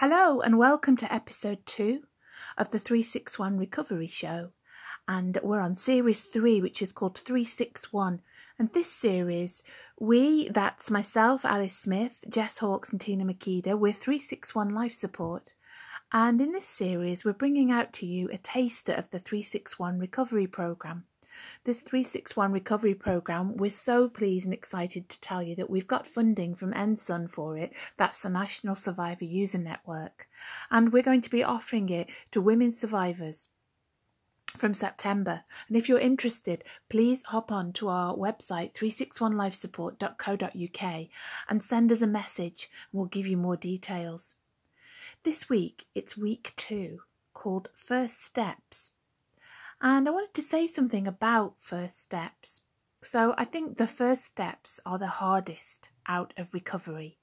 Hello, and welcome to episode two of the 361 Recovery Show. And we're on series three, which is called 361. And this series, we, that's myself, Alice Smith, Jess Hawkes, and Tina Makeda, we're 361 Life Support. And in this series, we're bringing out to you a taster of the 361 Recovery Programme. This 361 recovery program, we're so pleased and excited to tell you that we've got funding from NSUN for it. That's the National Survivor User Network. And we're going to be offering it to women survivors from September. And if you're interested, please hop on to our website 361lifesupport.co.uk and send us a message. And we'll give you more details. This week, it's week two called First Steps and I wanted to say something about first steps. So I think the first steps are the hardest out of recovery.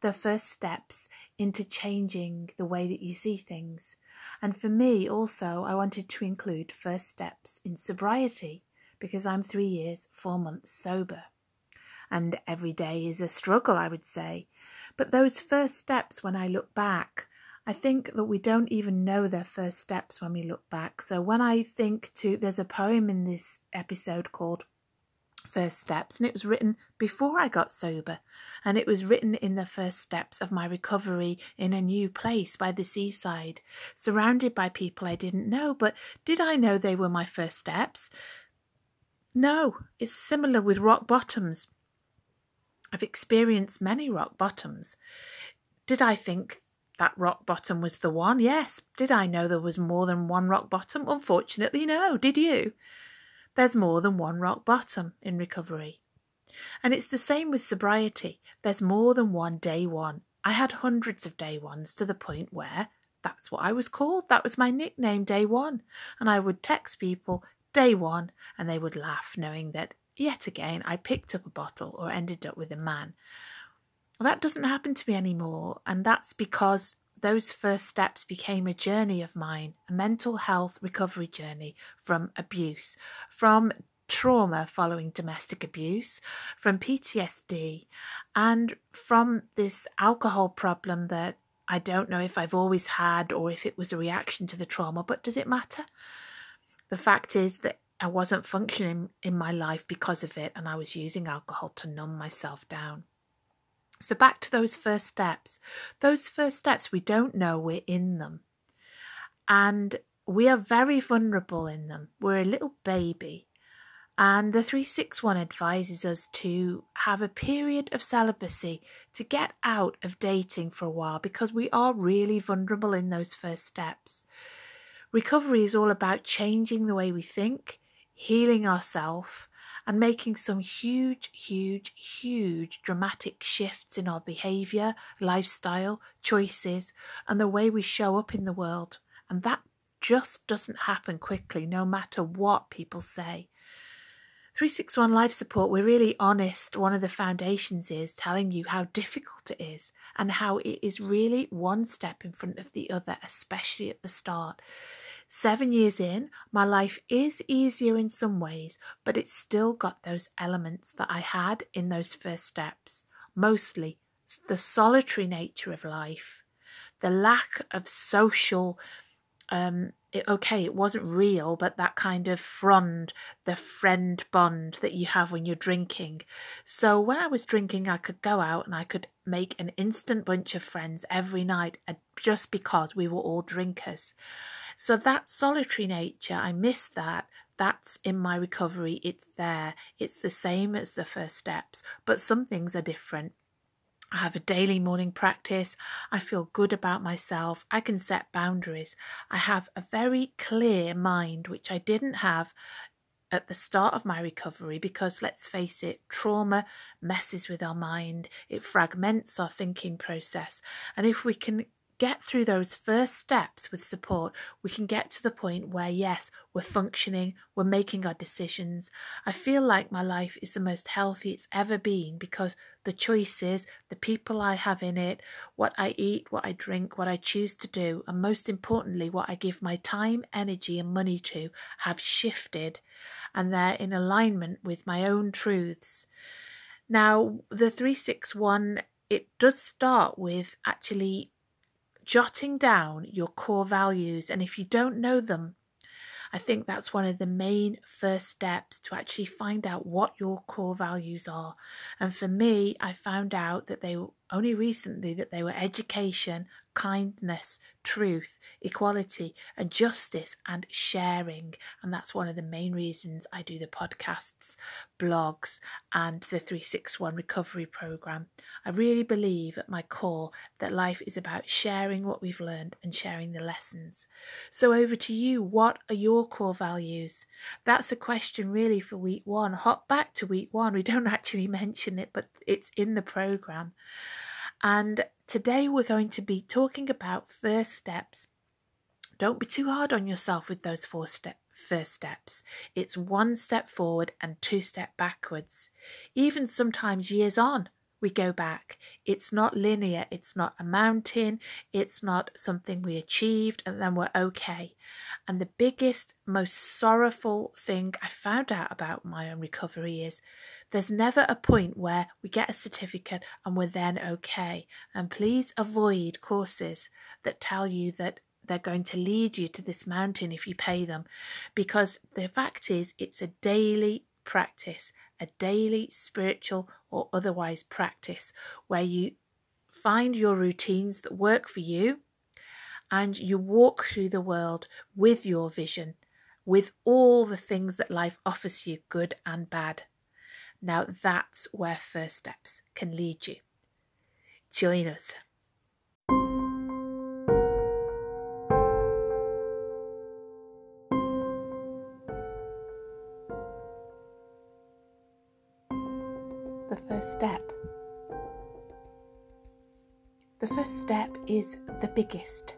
The first steps into changing the way that you see things. And for me, also, I wanted to include first steps in sobriety because I'm three years, four months sober. And every day is a struggle, I would say. But those first steps, when I look back, I think that we don't even know their first steps when we look back. So when I think to, there's a poem in this episode called First Steps, and it was written before I got sober, and it was written in the first steps of my recovery in a new place by the seaside, surrounded by people I didn't know. But did I know they were my first steps? No, it's similar with rock bottoms. I've experienced many rock bottoms. Did I think that rock bottom was the one. Yes. Did I know there was more than one rock bottom? Unfortunately, no. Did you? There's more than one rock bottom in recovery. And it's the same with sobriety. There's more than one day one. I had hundreds of day ones to the point where that's what I was called. That was my nickname, day one. And I would text people day one and they would laugh, knowing that yet again I picked up a bottle or ended up with a man. That doesn't happen to me anymore, and that's because those first steps became a journey of mine, a mental health recovery journey from abuse, from trauma following domestic abuse, from PTSD, and from this alcohol problem that I don't know if I've always had or if it was a reaction to the trauma, but does it matter? The fact is that I wasn't functioning in my life because of it, and I was using alcohol to numb myself down. So, back to those first steps. Those first steps, we don't know we're in them. And we are very vulnerable in them. We're a little baby. And the 361 advises us to have a period of celibacy to get out of dating for a while because we are really vulnerable in those first steps. Recovery is all about changing the way we think, healing ourselves, and making some huge, huge, huge dramatic shifts in our behaviour, lifestyle, choices, and the way we show up in the world. And that just doesn't happen quickly, no matter what people say. 361 Life Support, we're really honest. One of the foundations is telling you how difficult it is and how it is really one step in front of the other, especially at the start. Seven years in, my life is easier in some ways, but it's still got those elements that I had in those first steps. Mostly the solitary nature of life, the lack of social. Um, it, okay, it wasn't real, but that kind of frond, the friend bond that you have when you're drinking. So when I was drinking, I could go out and I could make an instant bunch of friends every night uh, just because we were all drinkers. So that solitary nature, I miss that. That's in my recovery. It's there. It's the same as the first steps, but some things are different. I have a daily morning practice. I feel good about myself. I can set boundaries. I have a very clear mind, which I didn't have at the start of my recovery because let's face it, trauma messes with our mind, it fragments our thinking process. And if we can get through those first steps with support, we can get to the point where, yes, we're functioning, we're making our decisions. I feel like my life is the most healthy it's ever been because the choices, the people I have in it, what I eat, what I drink, what I choose to do, and most importantly, what I give my time, energy, and money to have shifted and they're in alignment with my own truths. Now, the 361 it does start with actually jotting down your core values. And if you don't know them, I think that's one of the main first steps to actually find out what your core values are. And for me, I found out that they were only recently that they were education, kindness, truth, equality, and justice, and sharing. And that's one of the main reasons I do the podcasts, blogs, and the 361 recovery program. I really believe at my core that life is about sharing what we've learned and sharing the lessons. So, over to you. What are your core values? That's a question really for week one. Hop back to week one. We don't actually mention it, but it's in the program. And today we're going to be talking about first steps. Don't be too hard on yourself with those four step, first steps. It's one step forward and two step backwards. Even sometimes years on, we go back. It's not linear, it's not a mountain, it's not something we achieved and then we're okay. And the biggest, most sorrowful thing I found out about my own recovery is there's never a point where we get a certificate and we're then okay. And please avoid courses that tell you that they're going to lead you to this mountain if you pay them, because the fact is, it's a daily practice, a daily spiritual or otherwise practice where you find your routines that work for you and you walk through the world with your vision, with all the things that life offers you, good and bad. Now that's where first steps can lead you. Join us. Step is the biggest.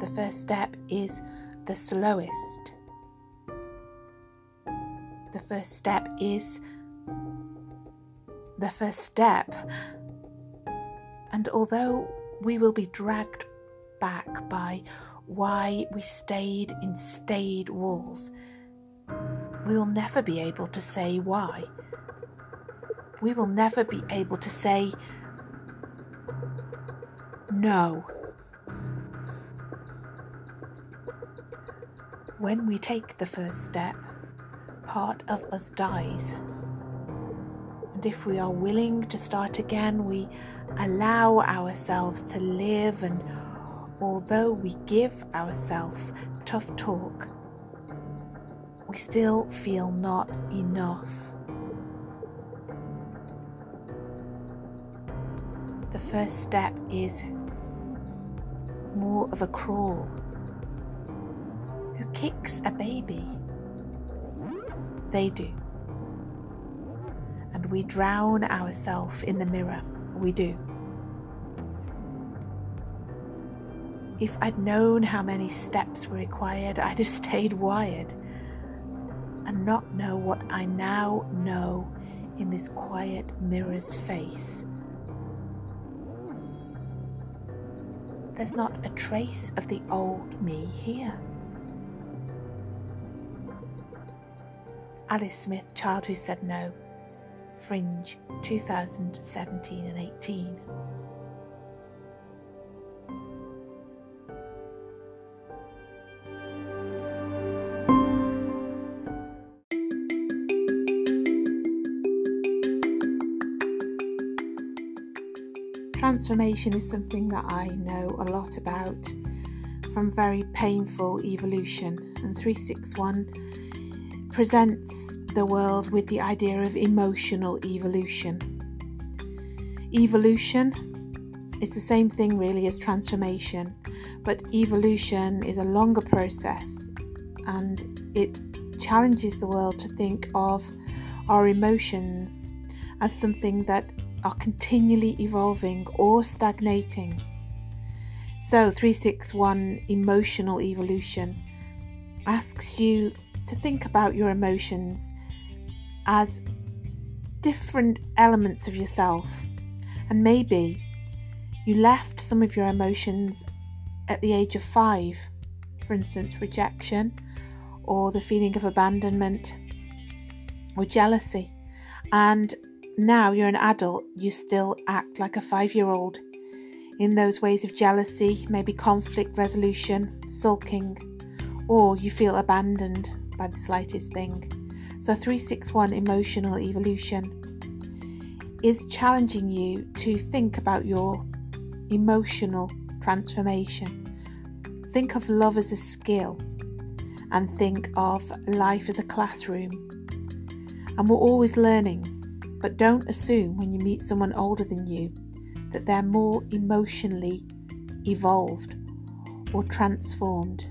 The first step is the slowest the first step is the first step. And although we will be dragged back by why we stayed in stayed walls, we will never be able to say why. We will never be able to say no. When we take the first step, part of us dies. And if we are willing to start again, we allow ourselves to live, and although we give ourselves tough talk, we still feel not enough. The first step is of a crawl. Who kicks a baby? they do. And we drown ourselves in the mirror. We do. If I'd known how many steps were required, I'd have stayed wired and not know what I now know in this quiet mirror's face. There's not a trace of the old me here. Alice Smith, Child Who Said No, Fringe 2017 and 18. Transformation is something that I know a lot about from very painful evolution, and 361 presents the world with the idea of emotional evolution. Evolution is the same thing, really, as transformation, but evolution is a longer process and it challenges the world to think of our emotions as something that are continually evolving or stagnating. So, 361 Emotional Evolution asks you to think about your emotions as different elements of yourself. And maybe you left some of your emotions at the age of five, for instance, rejection, or the feeling of abandonment, or jealousy. And now you're an adult, you still act like a five year old. in those ways of jealousy, maybe conflict resolution, sulking, or you feel abandoned by the slightest thing. So, 361 Emotional Evolution is challenging you to think about your emotional transformation. Think of love as a skill and think of life as a classroom. And we're always learning, but don't assume when you meet someone older than you that they're more emotionally evolved or transformed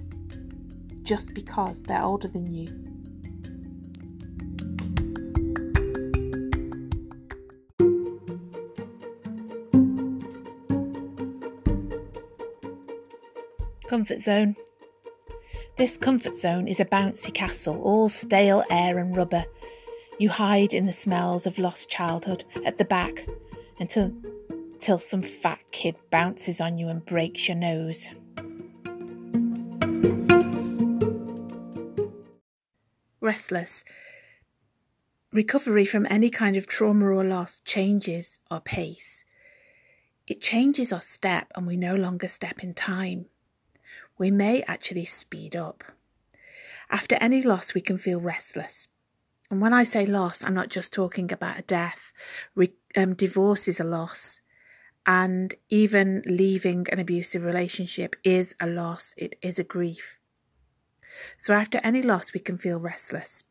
just because they're older than you. Comfort zone. This comfort zone is a bouncy castle, all stale air and rubber. You hide in the smells of lost childhood at the back until till some fat kid bounces on you and breaks your nose. Restless. Recovery from any kind of trauma or loss changes our pace. It changes our step, and we no longer step in time. We may actually speed up. After any loss, we can feel restless. And when I say loss, I'm not just talking about a death. Re- um, divorce is a loss. And even leaving an abusive relationship is a loss, it is a grief. So, after any loss, we can feel restless.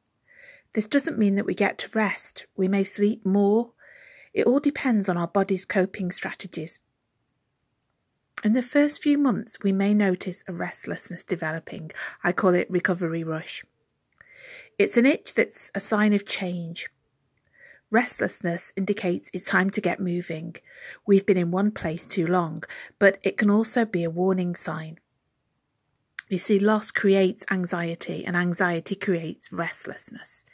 This doesn't mean that we get to rest. We may sleep more. It all depends on our body's coping strategies. In the first few months, we may notice a restlessness developing. I call it recovery rush. It's an itch that's a sign of change. Restlessness indicates it's time to get moving. We've been in one place too long, but it can also be a warning sign. You see, loss creates anxiety, and anxiety creates restlessness.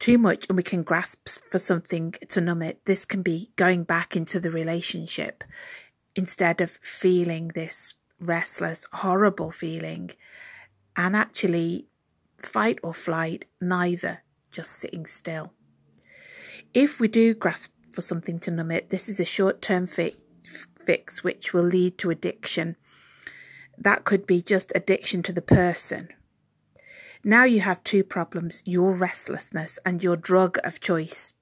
Too much, and we can grasp for something to numb it. This can be going back into the relationship instead of feeling this restless, horrible feeling, and actually fight or flight, neither, just sitting still. If we do grasp for something to numb it, this is a short term fi- fix which will lead to addiction. That could be just addiction to the person. Now you have two problems your restlessness and your drug of choice.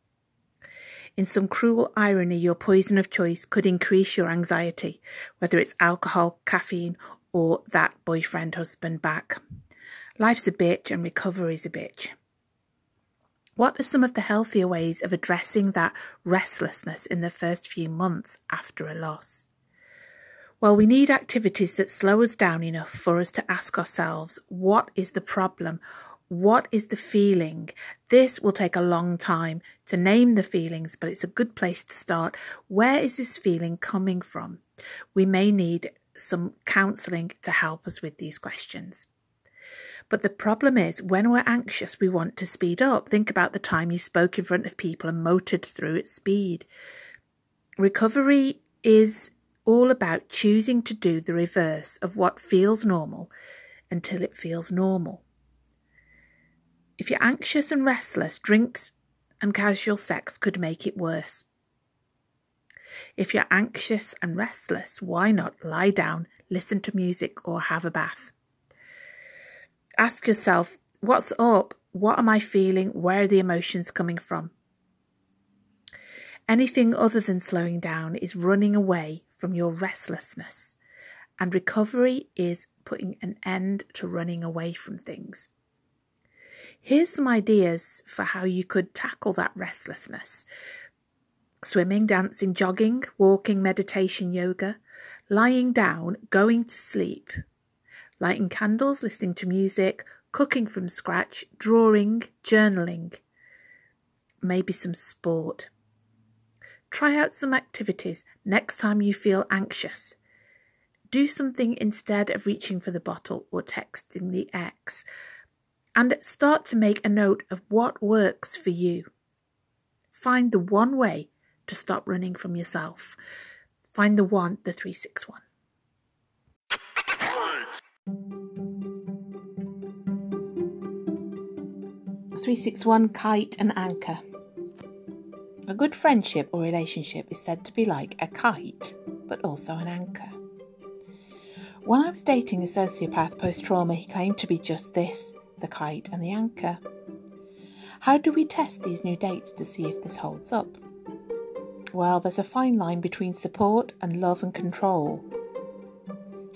In some cruel irony, your poison of choice could increase your anxiety, whether it's alcohol, caffeine, or that boyfriend husband back. Life's a bitch and recovery's a bitch. What are some of the healthier ways of addressing that restlessness in the first few months after a loss? Well, we need activities that slow us down enough for us to ask ourselves, what is the problem? What is the feeling? This will take a long time to name the feelings, but it's a good place to start. Where is this feeling coming from? We may need some counselling to help us with these questions. But the problem is, when we're anxious, we want to speed up. Think about the time you spoke in front of people and motored through at speed. Recovery is all about choosing to do the reverse of what feels normal until it feels normal. If you're anxious and restless, drinks and casual sex could make it worse. If you're anxious and restless, why not lie down, listen to music, or have a bath? Ask yourself, what's up? What am I feeling? Where are the emotions coming from? Anything other than slowing down is running away from your restlessness, and recovery is putting an end to running away from things. Here's some ideas for how you could tackle that restlessness swimming, dancing, jogging, walking, meditation, yoga, lying down, going to sleep, lighting candles, listening to music, cooking from scratch, drawing, journaling, maybe some sport. Try out some activities next time you feel anxious. Do something instead of reaching for the bottle or texting the ex. And start to make a note of what works for you. Find the one way to stop running from yourself. Find the one, the 361. 361 Kite and Anchor. A good friendship or relationship is said to be like a kite, but also an anchor. When I was dating a sociopath post trauma, he claimed to be just this the kite and the anchor. How do we test these new dates to see if this holds up? Well, there's a fine line between support and love and control.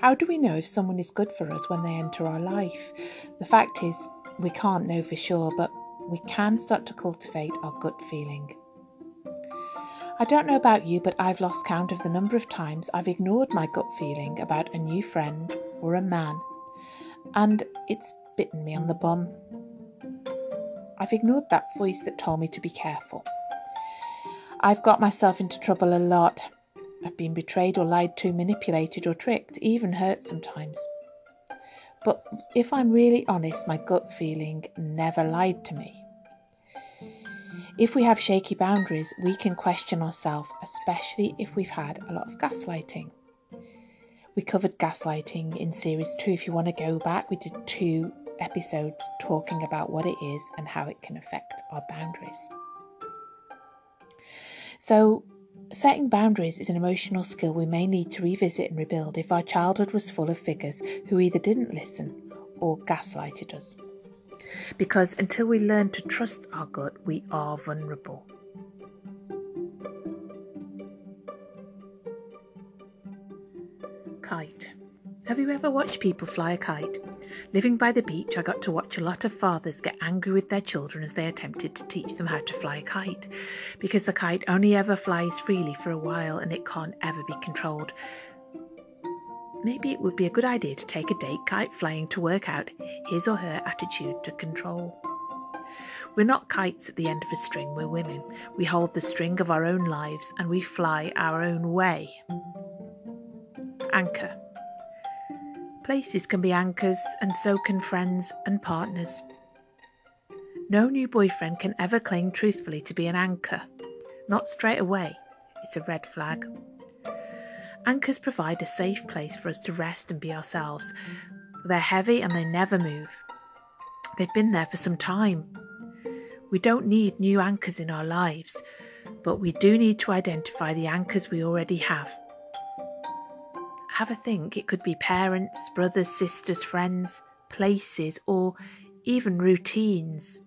How do we know if someone is good for us when they enter our life? The fact is, we can't know for sure, but we can start to cultivate our gut feeling. I don't know about you, but I've lost count of the number of times I've ignored my gut feeling about a new friend or a man, and it's bitten me on the bum. I've ignored that voice that told me to be careful. I've got myself into trouble a lot. I've been betrayed or lied to, manipulated or tricked, even hurt sometimes. But if I'm really honest, my gut feeling never lied to me. If we have shaky boundaries, we can question ourselves, especially if we've had a lot of gaslighting. We covered gaslighting in series two. If you want to go back, we did two episodes talking about what it is and how it can affect our boundaries. So, setting boundaries is an emotional skill we may need to revisit and rebuild if our childhood was full of figures who either didn't listen or gaslighted us because until we learn to trust our gut, we are vulnerable. Kite. Have you ever watched people fly a kite? Living by the beach, I got to watch a lot of fathers get angry with their children as they attempted to teach them how to fly a kite, because the kite only ever flies freely for a while and it can't ever be controlled maybe it would be a good idea to take a date kite flying to work out his or her attitude to control. We're not kites at the end of a string, we're women. We hold the string of our own lives and we fly our own way. Anchor. Places can be anchors, and so can friends and partners. No new boyfriend can ever claim truthfully to be an anchor. Not straight away. It's a red flag. Anchors provide a safe place for us to rest and be ourselves. They're heavy and they never move. They've been there for some time. We don't need new anchors in our lives, but we do need to identify the anchors we already have. Have a think. It could be parents, brothers, sisters, friends, places, or even routines.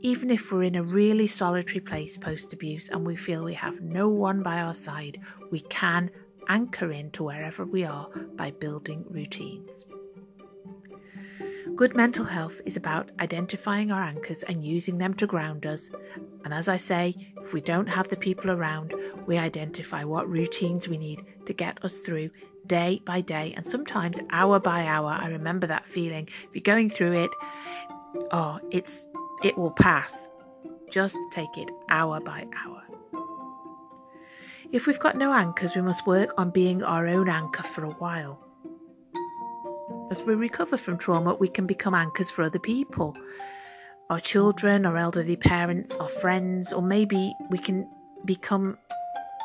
Even if we're in a really solitary place post abuse and we feel we have no one by our side, we can anchor into wherever we are by building routines. Good mental health is about identifying our anchors and using them to ground us. And as I say, if we don't have the people around, we identify what routines we need to get us through day by day and sometimes hour by hour. I remember that feeling. If you're going through it, oh, it's it will pass. Just take it hour by hour. If we've got no anchors, we must work on being our own anchor for a while. As we recover from trauma, we can become anchors for other people our children, our elderly parents, our friends, or maybe we can become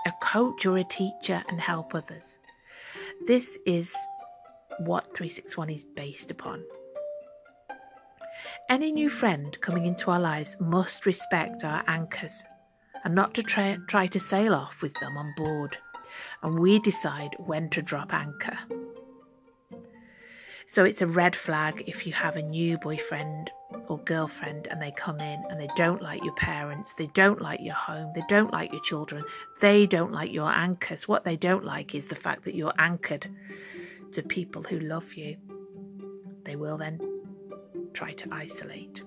a coach or a teacher and help others. This is what 361 is based upon. Any new friend coming into our lives must respect our anchors and not to try, try to sail off with them on board. And we decide when to drop anchor. So it's a red flag if you have a new boyfriend or girlfriend and they come in and they don't like your parents, they don't like your home, they don't like your children, they don't like your anchors. What they don't like is the fact that you're anchored to people who love you. They will then try to isolate.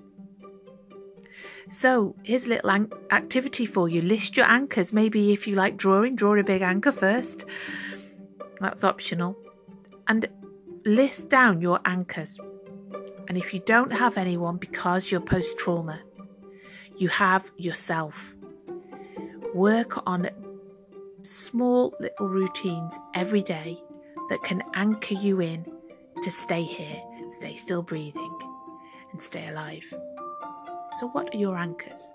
So here's a little an- activity for you. List your anchors. Maybe if you like drawing, draw a big anchor first. That's optional. And list down your anchors. And if you don't have anyone because you're post trauma, you have yourself. Work on small little routines every day that can anchor you in to stay here, stay still breathing, and stay alive. So, what are your anchors?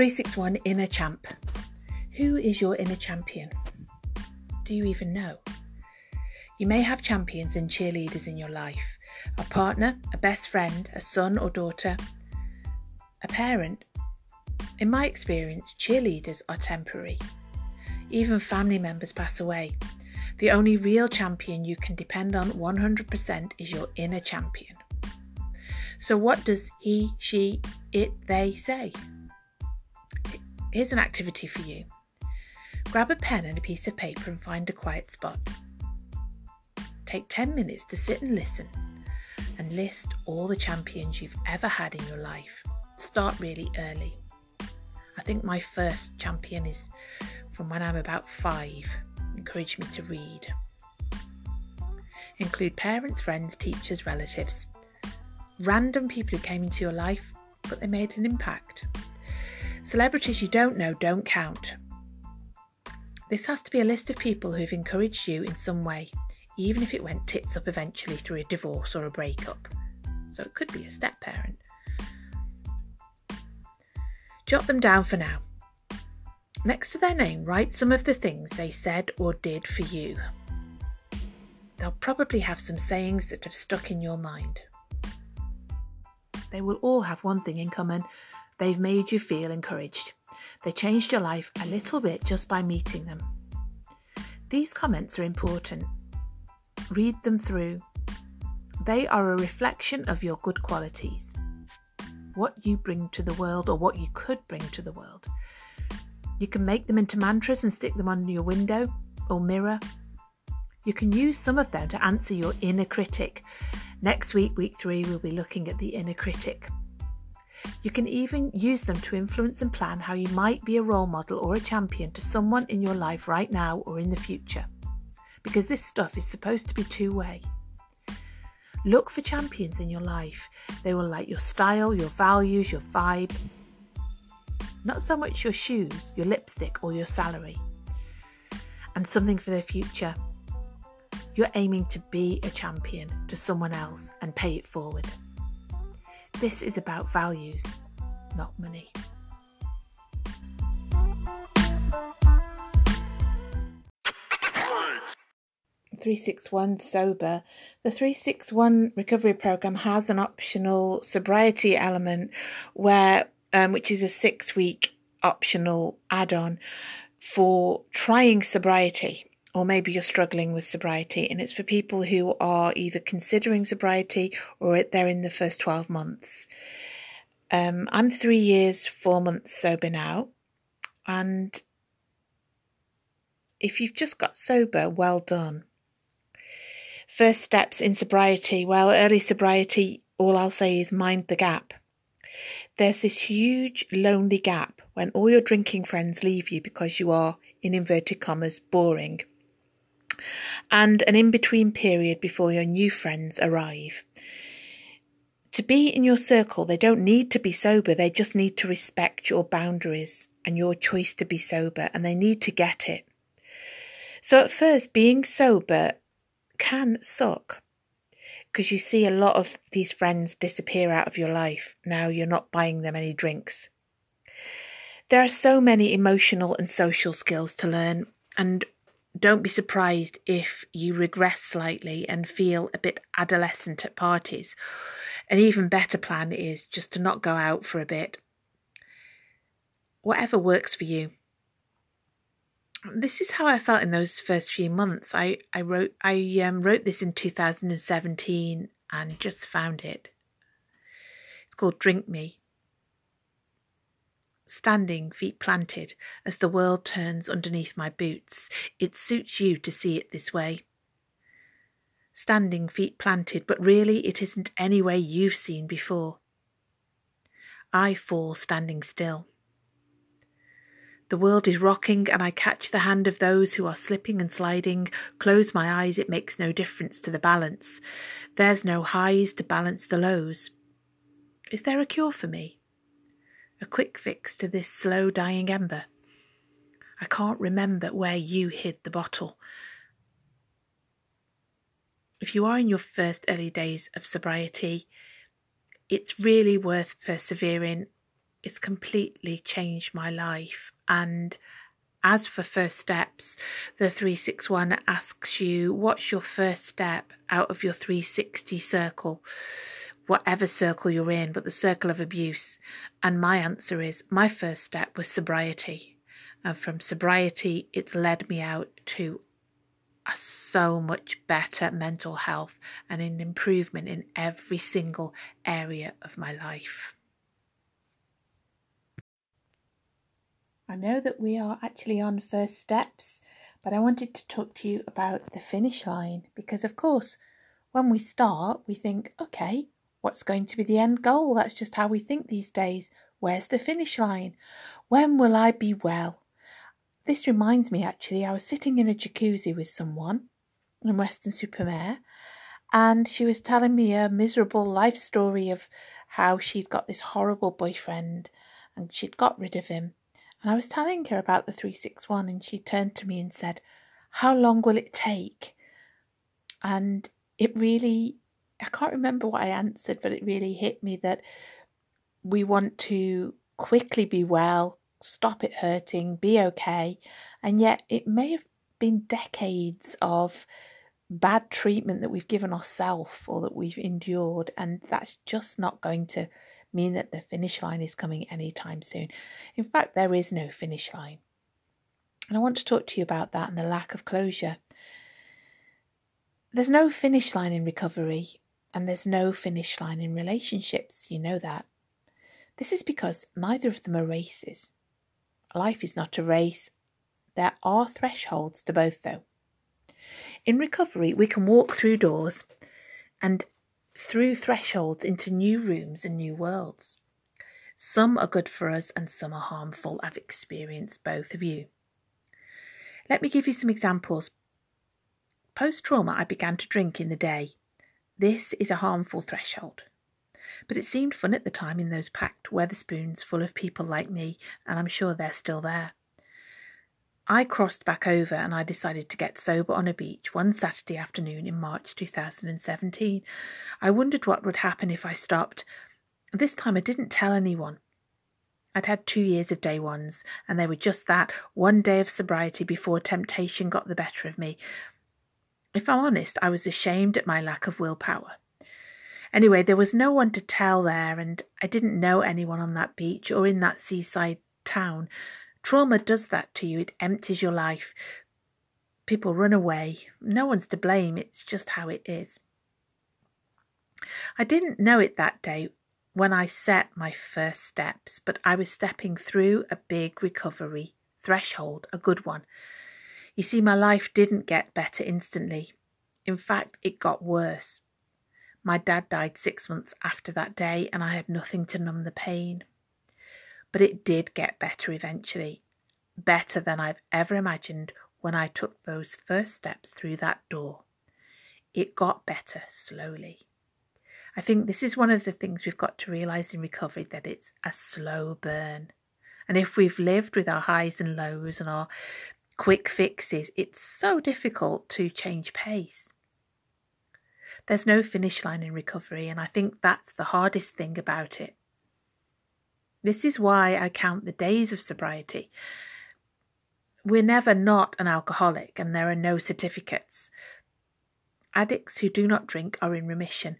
Three six one inner champ. Who is your inner champion? Do you even know? You may have champions and cheerleaders in your life a partner, a best friend, a son or daughter, a parent. In my experience, cheerleaders are temporary. Even family members pass away. The only real champion you can depend on 100% is your inner champion. So, what does he, she, it, they say? Here's an activity for you grab a pen and a piece of paper and find a quiet spot. Take 10 minutes to sit and listen and list all the champions you've ever had in your life. Start really early. I think my first champion is from when I'm about five. Encourage me to read. Include parents, friends, teachers, relatives, random people who came into your life, but they made an impact. Celebrities you don't know don't count. This has to be a list of people who've encouraged you in some way, even if it went tits up eventually through a divorce or a breakup. So it could be a step parent. Jot them down for now. Next to their name, write some of the things they said or did for you. They'll probably have some sayings that have stuck in your mind. They will all have one thing in common they've made you feel encouraged. They changed your life a little bit just by meeting them. These comments are important. Read them through. They are a reflection of your good qualities, what you bring to the world or what you could bring to the world. You can make them into mantras and stick them on your window or mirror. You can use some of them to answer your inner critic. Next week, week three, we'll be looking at the inner critic. You can even use them to influence and plan how you might be a role model or a champion to someone in your life right now or in the future. Because this stuff is supposed to be two way. Look for champions in your life. They will like your style, your values, your vibe. Not so much your shoes, your lipstick, or your salary. And something for the future. You're aiming to be a champion to someone else and pay it forward. This is about values, not money. Three six one sober. The three six one recovery program has an optional sobriety element, where um, which is a six week optional add on for trying sobriety or maybe you're struggling with sobriety and it's for people who are either considering sobriety or they're in the first 12 months. Um, I'm three years, four months sober now, and if you've just got sober, well done. First steps in sobriety, well, early sobriety, all I'll say is mind the gap. There's this huge lonely gap when all your drinking friends leave you because you are, in inverted commas, boring and an in between period before your new friends arrive. To be in your circle, they don't need to be sober, they just need to respect your boundaries and your choice to be sober, and they need to get it. So, at first, being sober can suck because you see a lot of these friends disappear out of your life. Now you're not buying them any drinks. There are so many emotional and social skills to learn, and don't be surprised if you regress slightly and feel a bit adolescent at parties. An even better plan is just to not go out for a bit. Whatever works for you. This is how I felt in those first few months. I, I wrote I um, wrote this in 2017 and just found it. It's called Drink Me standing feet planted as the world turns underneath my boots. It suits you to see it this way. Standing feet planted, but really it isn't any way you've seen before. I fall standing still. The world is rocking, and I catch the hand of those who are slipping and sliding. Close my eyes, it makes no difference to the balance. There's no highs to balance the lows. Is there a cure for me? A quick fix to this slow dying ember. I can't remember where you hid the bottle. If you are in your first early days of sobriety, it's really worth persevering. It's completely changed my life, and as for first steps, the 361 asks you what's your first step out of your 360 circle, whatever circle you're in, but the circle of abuse. And my answer is my first step was sobriety. And from sobriety, it's led me out to a so much better mental health and an improvement in every single area of my life. I know that we are actually on first steps, but I wanted to talk to you about the finish line because, of course, when we start, we think, okay, what's going to be the end goal? That's just how we think these days. Where's the finish line? When will I be well? This reminds me actually, I was sitting in a jacuzzi with someone in Weston-super-Mare, and she was telling me a miserable life story of how she'd got this horrible boyfriend and she'd got rid of him and I was telling her about the 361, and she turned to me and said, How long will it take? And it really, I can't remember what I answered, but it really hit me that we want to quickly be well, stop it hurting, be okay. And yet it may have been decades of bad treatment that we've given ourselves or that we've endured, and that's just not going to mean that the finish line is coming anytime soon. In fact, there is no finish line. And I want to talk to you about that and the lack of closure. There's no finish line in recovery, and there's no finish line in relationships. You know that. This is because neither of them are races. Life is not a race. There are thresholds to both, though. In recovery, we can walk through doors and through thresholds into new rooms and new worlds. Some are good for us and some are harmful. I've experienced both of you. Let me give you some examples. Post trauma, I began to drink in the day. This is a harmful threshold. But it seemed fun at the time in those packed Wetherspoons full of people like me, and I'm sure they're still there. I crossed back over and I decided to get sober on a beach one Saturday afternoon in March 2017. I wondered what would happen if I stopped. This time I didn't tell anyone. I'd had two years of day ones, and they were just that one day of sobriety before temptation got the better of me. If I'm honest, I was ashamed at my lack of willpower. Anyway, there was no one to tell there, and I didn't know anyone on that beach or in that seaside town Trauma does that to you, it empties your life. People run away. No one's to blame, it's just how it is. I didn't know it that day when I set my first steps, but I was stepping through a big recovery threshold, a good one. You see, my life didn't get better instantly. In fact, it got worse. My dad died six months after that day, and I had nothing to numb the pain. But it did get better eventually, better than I've ever imagined when I took those first steps through that door. It got better slowly. I think this is one of the things we've got to realize in recovery that it's a slow burn. And if we've lived with our highs and lows and our quick fixes, it's so difficult to change pace. There's no finish line in recovery, and I think that's the hardest thing about it. This is why I count the days of sobriety. We're never not an alcoholic, and there are no certificates. Addicts who do not drink are in remission.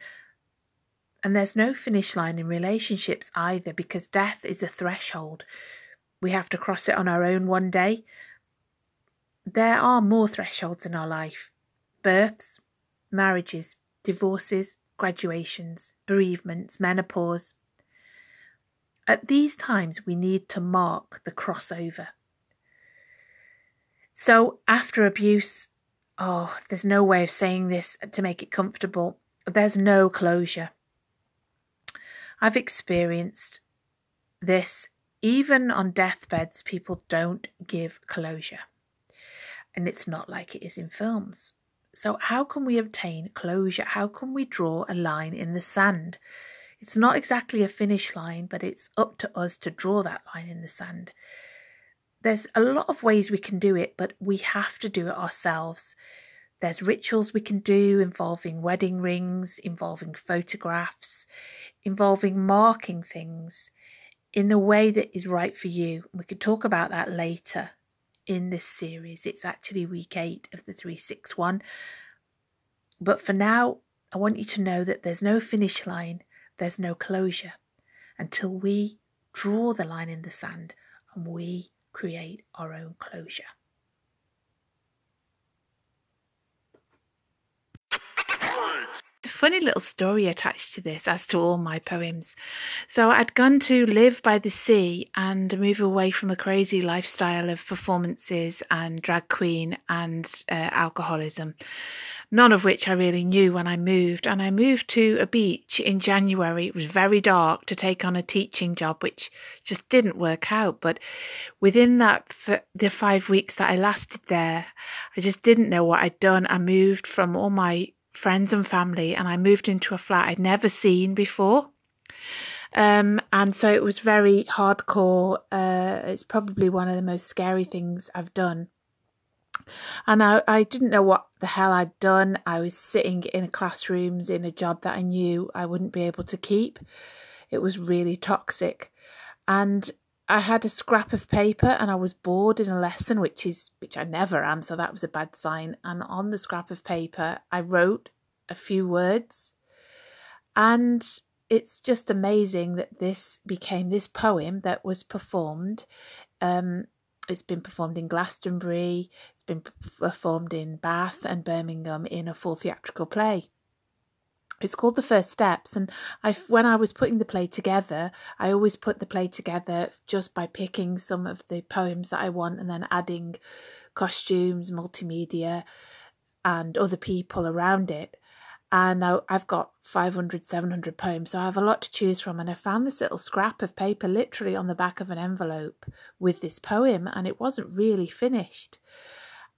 And there's no finish line in relationships either because death is a threshold. We have to cross it on our own one day. There are more thresholds in our life births, marriages, divorces, graduations, bereavements, menopause, at these times, we need to mark the crossover. So, after abuse, oh, there's no way of saying this to make it comfortable. There's no closure. I've experienced this even on deathbeds, people don't give closure. And it's not like it is in films. So, how can we obtain closure? How can we draw a line in the sand? It's not exactly a finish line, but it's up to us to draw that line in the sand. There's a lot of ways we can do it, but we have to do it ourselves. There's rituals we can do involving wedding rings, involving photographs, involving marking things in the way that is right for you. We could talk about that later in this series. It's actually week eight of the 361. But for now, I want you to know that there's no finish line, there's no closure until we draw the line in the sand and we create our own closure. A funny little story attached to this, as to all my poems. So I'd gone to live by the sea and move away from a crazy lifestyle of performances and drag queen and uh, alcoholism, none of which I really knew when I moved. And I moved to a beach in January. It was very dark to take on a teaching job, which just didn't work out. But within that, for the five weeks that I lasted there, I just didn't know what I'd done. I moved from all my friends and family, and I moved into a flat I'd never seen before. Um, and so it was very hardcore. Uh, it's probably one of the most scary things I've done. And I, I didn't know what the hell I'd done. I was sitting in classrooms in a job that I knew I wouldn't be able to keep. It was really toxic. And I had a scrap of paper and I was bored in a lesson, which is which I never am, so that was a bad sign. And on the scrap of paper, I wrote a few words, and it's just amazing that this became this poem that was performed. Um, it's been performed in Glastonbury. It's been performed in Bath and Birmingham in a full theatrical play it's called the first steps and i when i was putting the play together i always put the play together just by picking some of the poems that i want and then adding costumes multimedia and other people around it. And now i've got 500 700 poems so i have a lot to choose from and i found this little scrap of paper literally on the back of an envelope with this poem and it wasn't really finished.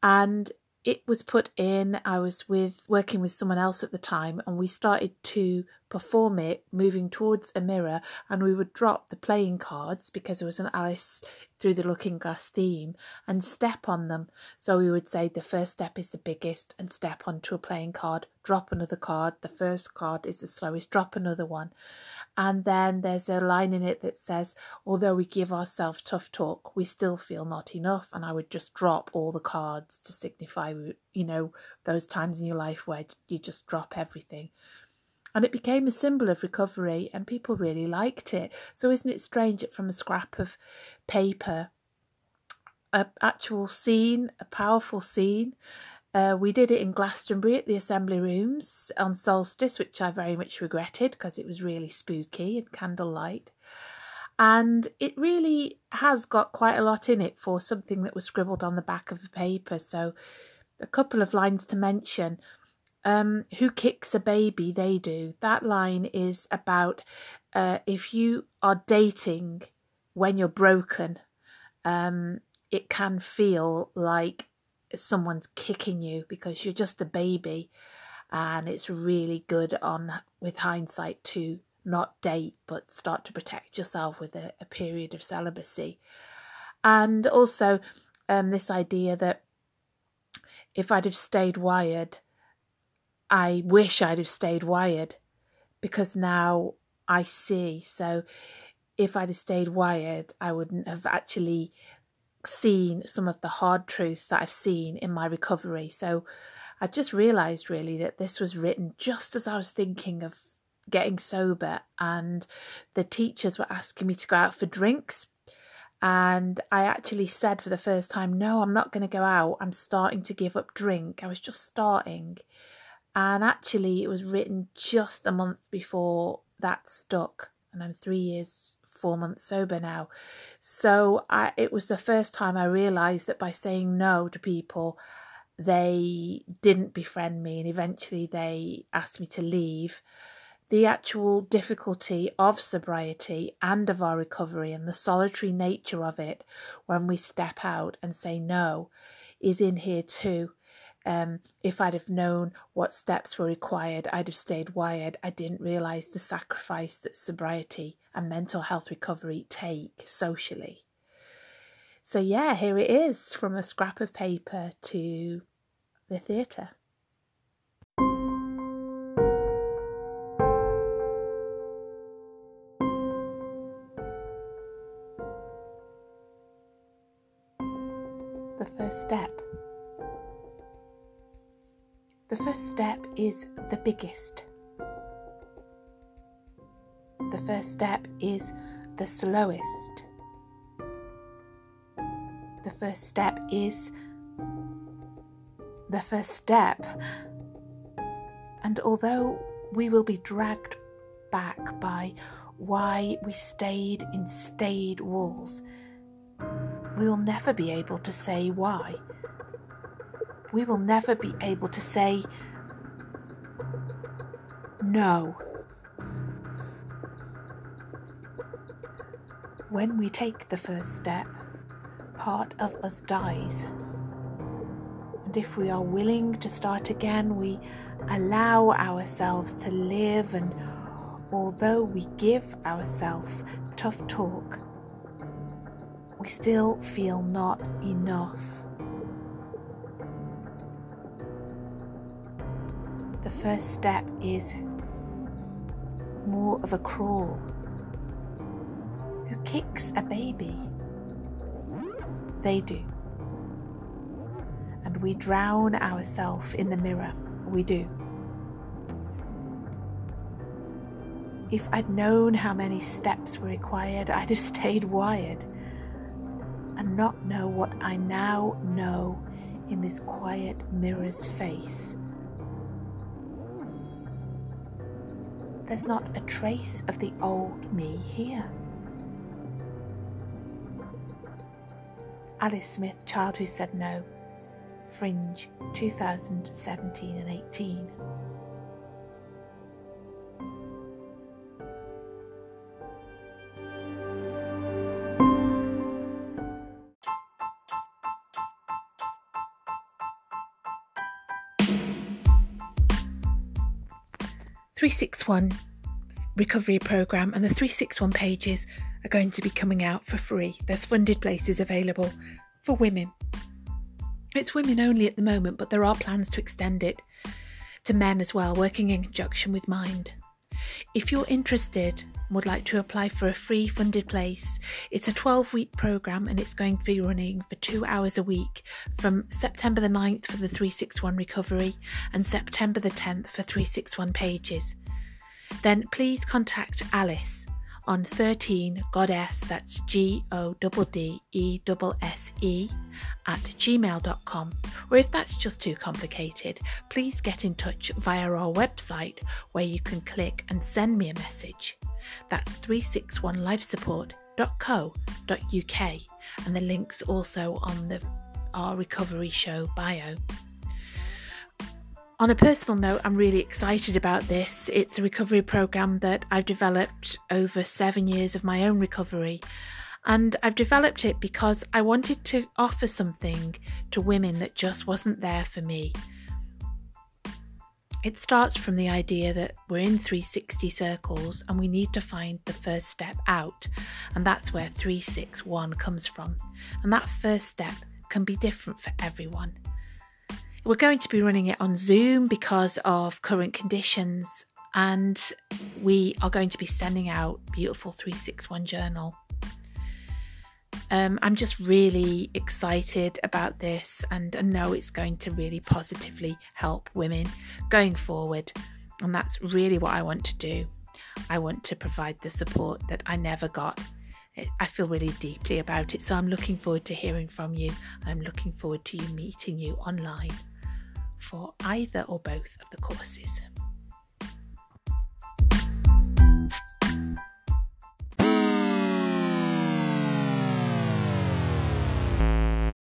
And it was put in. I was with working with someone else at the time, and we started to perform it, moving towards a mirror, and we would drop the playing cards because it was an Alice through the Looking Glass theme and step on them. So we would say the first step is the biggest, and step onto a playing card, drop another card. The first card is the slowest, drop another one. And then there's a line in it that says, although we give ourselves tough talk, we still feel not enough. And I would just drop all the cards to signify, you know, those times in your life where you just drop everything. And it became a symbol of recovery, and people really liked it. So, isn't it strange that from a scrap of paper, a actual scene, a powerful scene, uh, we did it in Glastonbury at the Assembly Rooms on solstice, which I very much regretted because it was really spooky and candlelight. And it really has got quite a lot in it for something that was scribbled on the back of the paper. So, a couple of lines to mention. Um, who kicks a baby? They do. That line is about uh, if you are dating when you're broken, um, it can feel like someone's kicking you because you're just a baby. And it's really good on with hindsight to not date but start to protect yourself with a, a period of celibacy. And also um, this idea that if i'd have stayed wired i wish i'd have stayed wired because now i see. So if i'd have stayed wired i wouldn't have actually seen some of the hard truths that I've seen in my recovery. So I just realized really that this was written just as I was thinking of getting sober, and the teachers were asking me to go out for drinks. And I actually said for the first time, No, I'm not going to go out. I'm starting to give up drink. I was just starting. And actually, it was written just a month before that stuck. And I'm three years four months sober now. So I, it was the first time I realized that by saying no to people, they didn't befriend me and eventually they asked me to leave. The actual difficulty of sobriety and of our recovery and the solitary nature of it when we step out and say no is in here too. Um, if I'd have known what steps were required, I'd have stayed wired. I didn't realise the sacrifice that sobriety and mental health recovery take socially. So, yeah, here it is from a scrap of paper to the theatre. the first step. Step is the biggest. The first step is the slowest. The first step is the first step. And although we will be dragged back by why we stayed in stayed walls, we will never be able to say why. We will never be able to say no. When we take the first step, part of us dies. And if we are willing to start again, we allow ourselves to live, and although we give ourselves tough talk, we still feel not enough. The first step is more of a crawl. Who kicks a baby? They do. And we drown ourselves in the mirror. We do. If I'd known how many steps were required, I'd have stayed wired and not know what I now know in this quiet mirror's face. There's not a trace of the old me here. Alice Smith, Child Who Said No, Fringe 2017 and 18. Three six one recovery program and the 361 pages are going to be coming out for free. There's funded places available for women. It's women only at the moment, but there are plans to extend it to men as well, working in conjunction with Mind. If you're interested and would like to apply for a free funded place, it's a 12 week programme and it's going to be running for two hours a week from September the 9th for the 361 recovery and September the 10th for 361 pages. Then please contact Alice on 13 goddess that's G O D D E S E at gmail.com or if that's just too complicated please get in touch via our website where you can click and send me a message. That's 361lifesupport.co.uk and the links also on the our recovery show bio on a personal note, I'm really excited about this. It's a recovery program that I've developed over seven years of my own recovery. And I've developed it because I wanted to offer something to women that just wasn't there for me. It starts from the idea that we're in 360 circles and we need to find the first step out. And that's where 361 comes from. And that first step can be different for everyone. We're going to be running it on Zoom because of current conditions, and we are going to be sending out beautiful 361 journal. Um, I'm just really excited about this, and I know it's going to really positively help women going forward. And that's really what I want to do. I want to provide the support that I never got. I feel really deeply about it. So I'm looking forward to hearing from you. I'm looking forward to you meeting you online for either or both of the courses.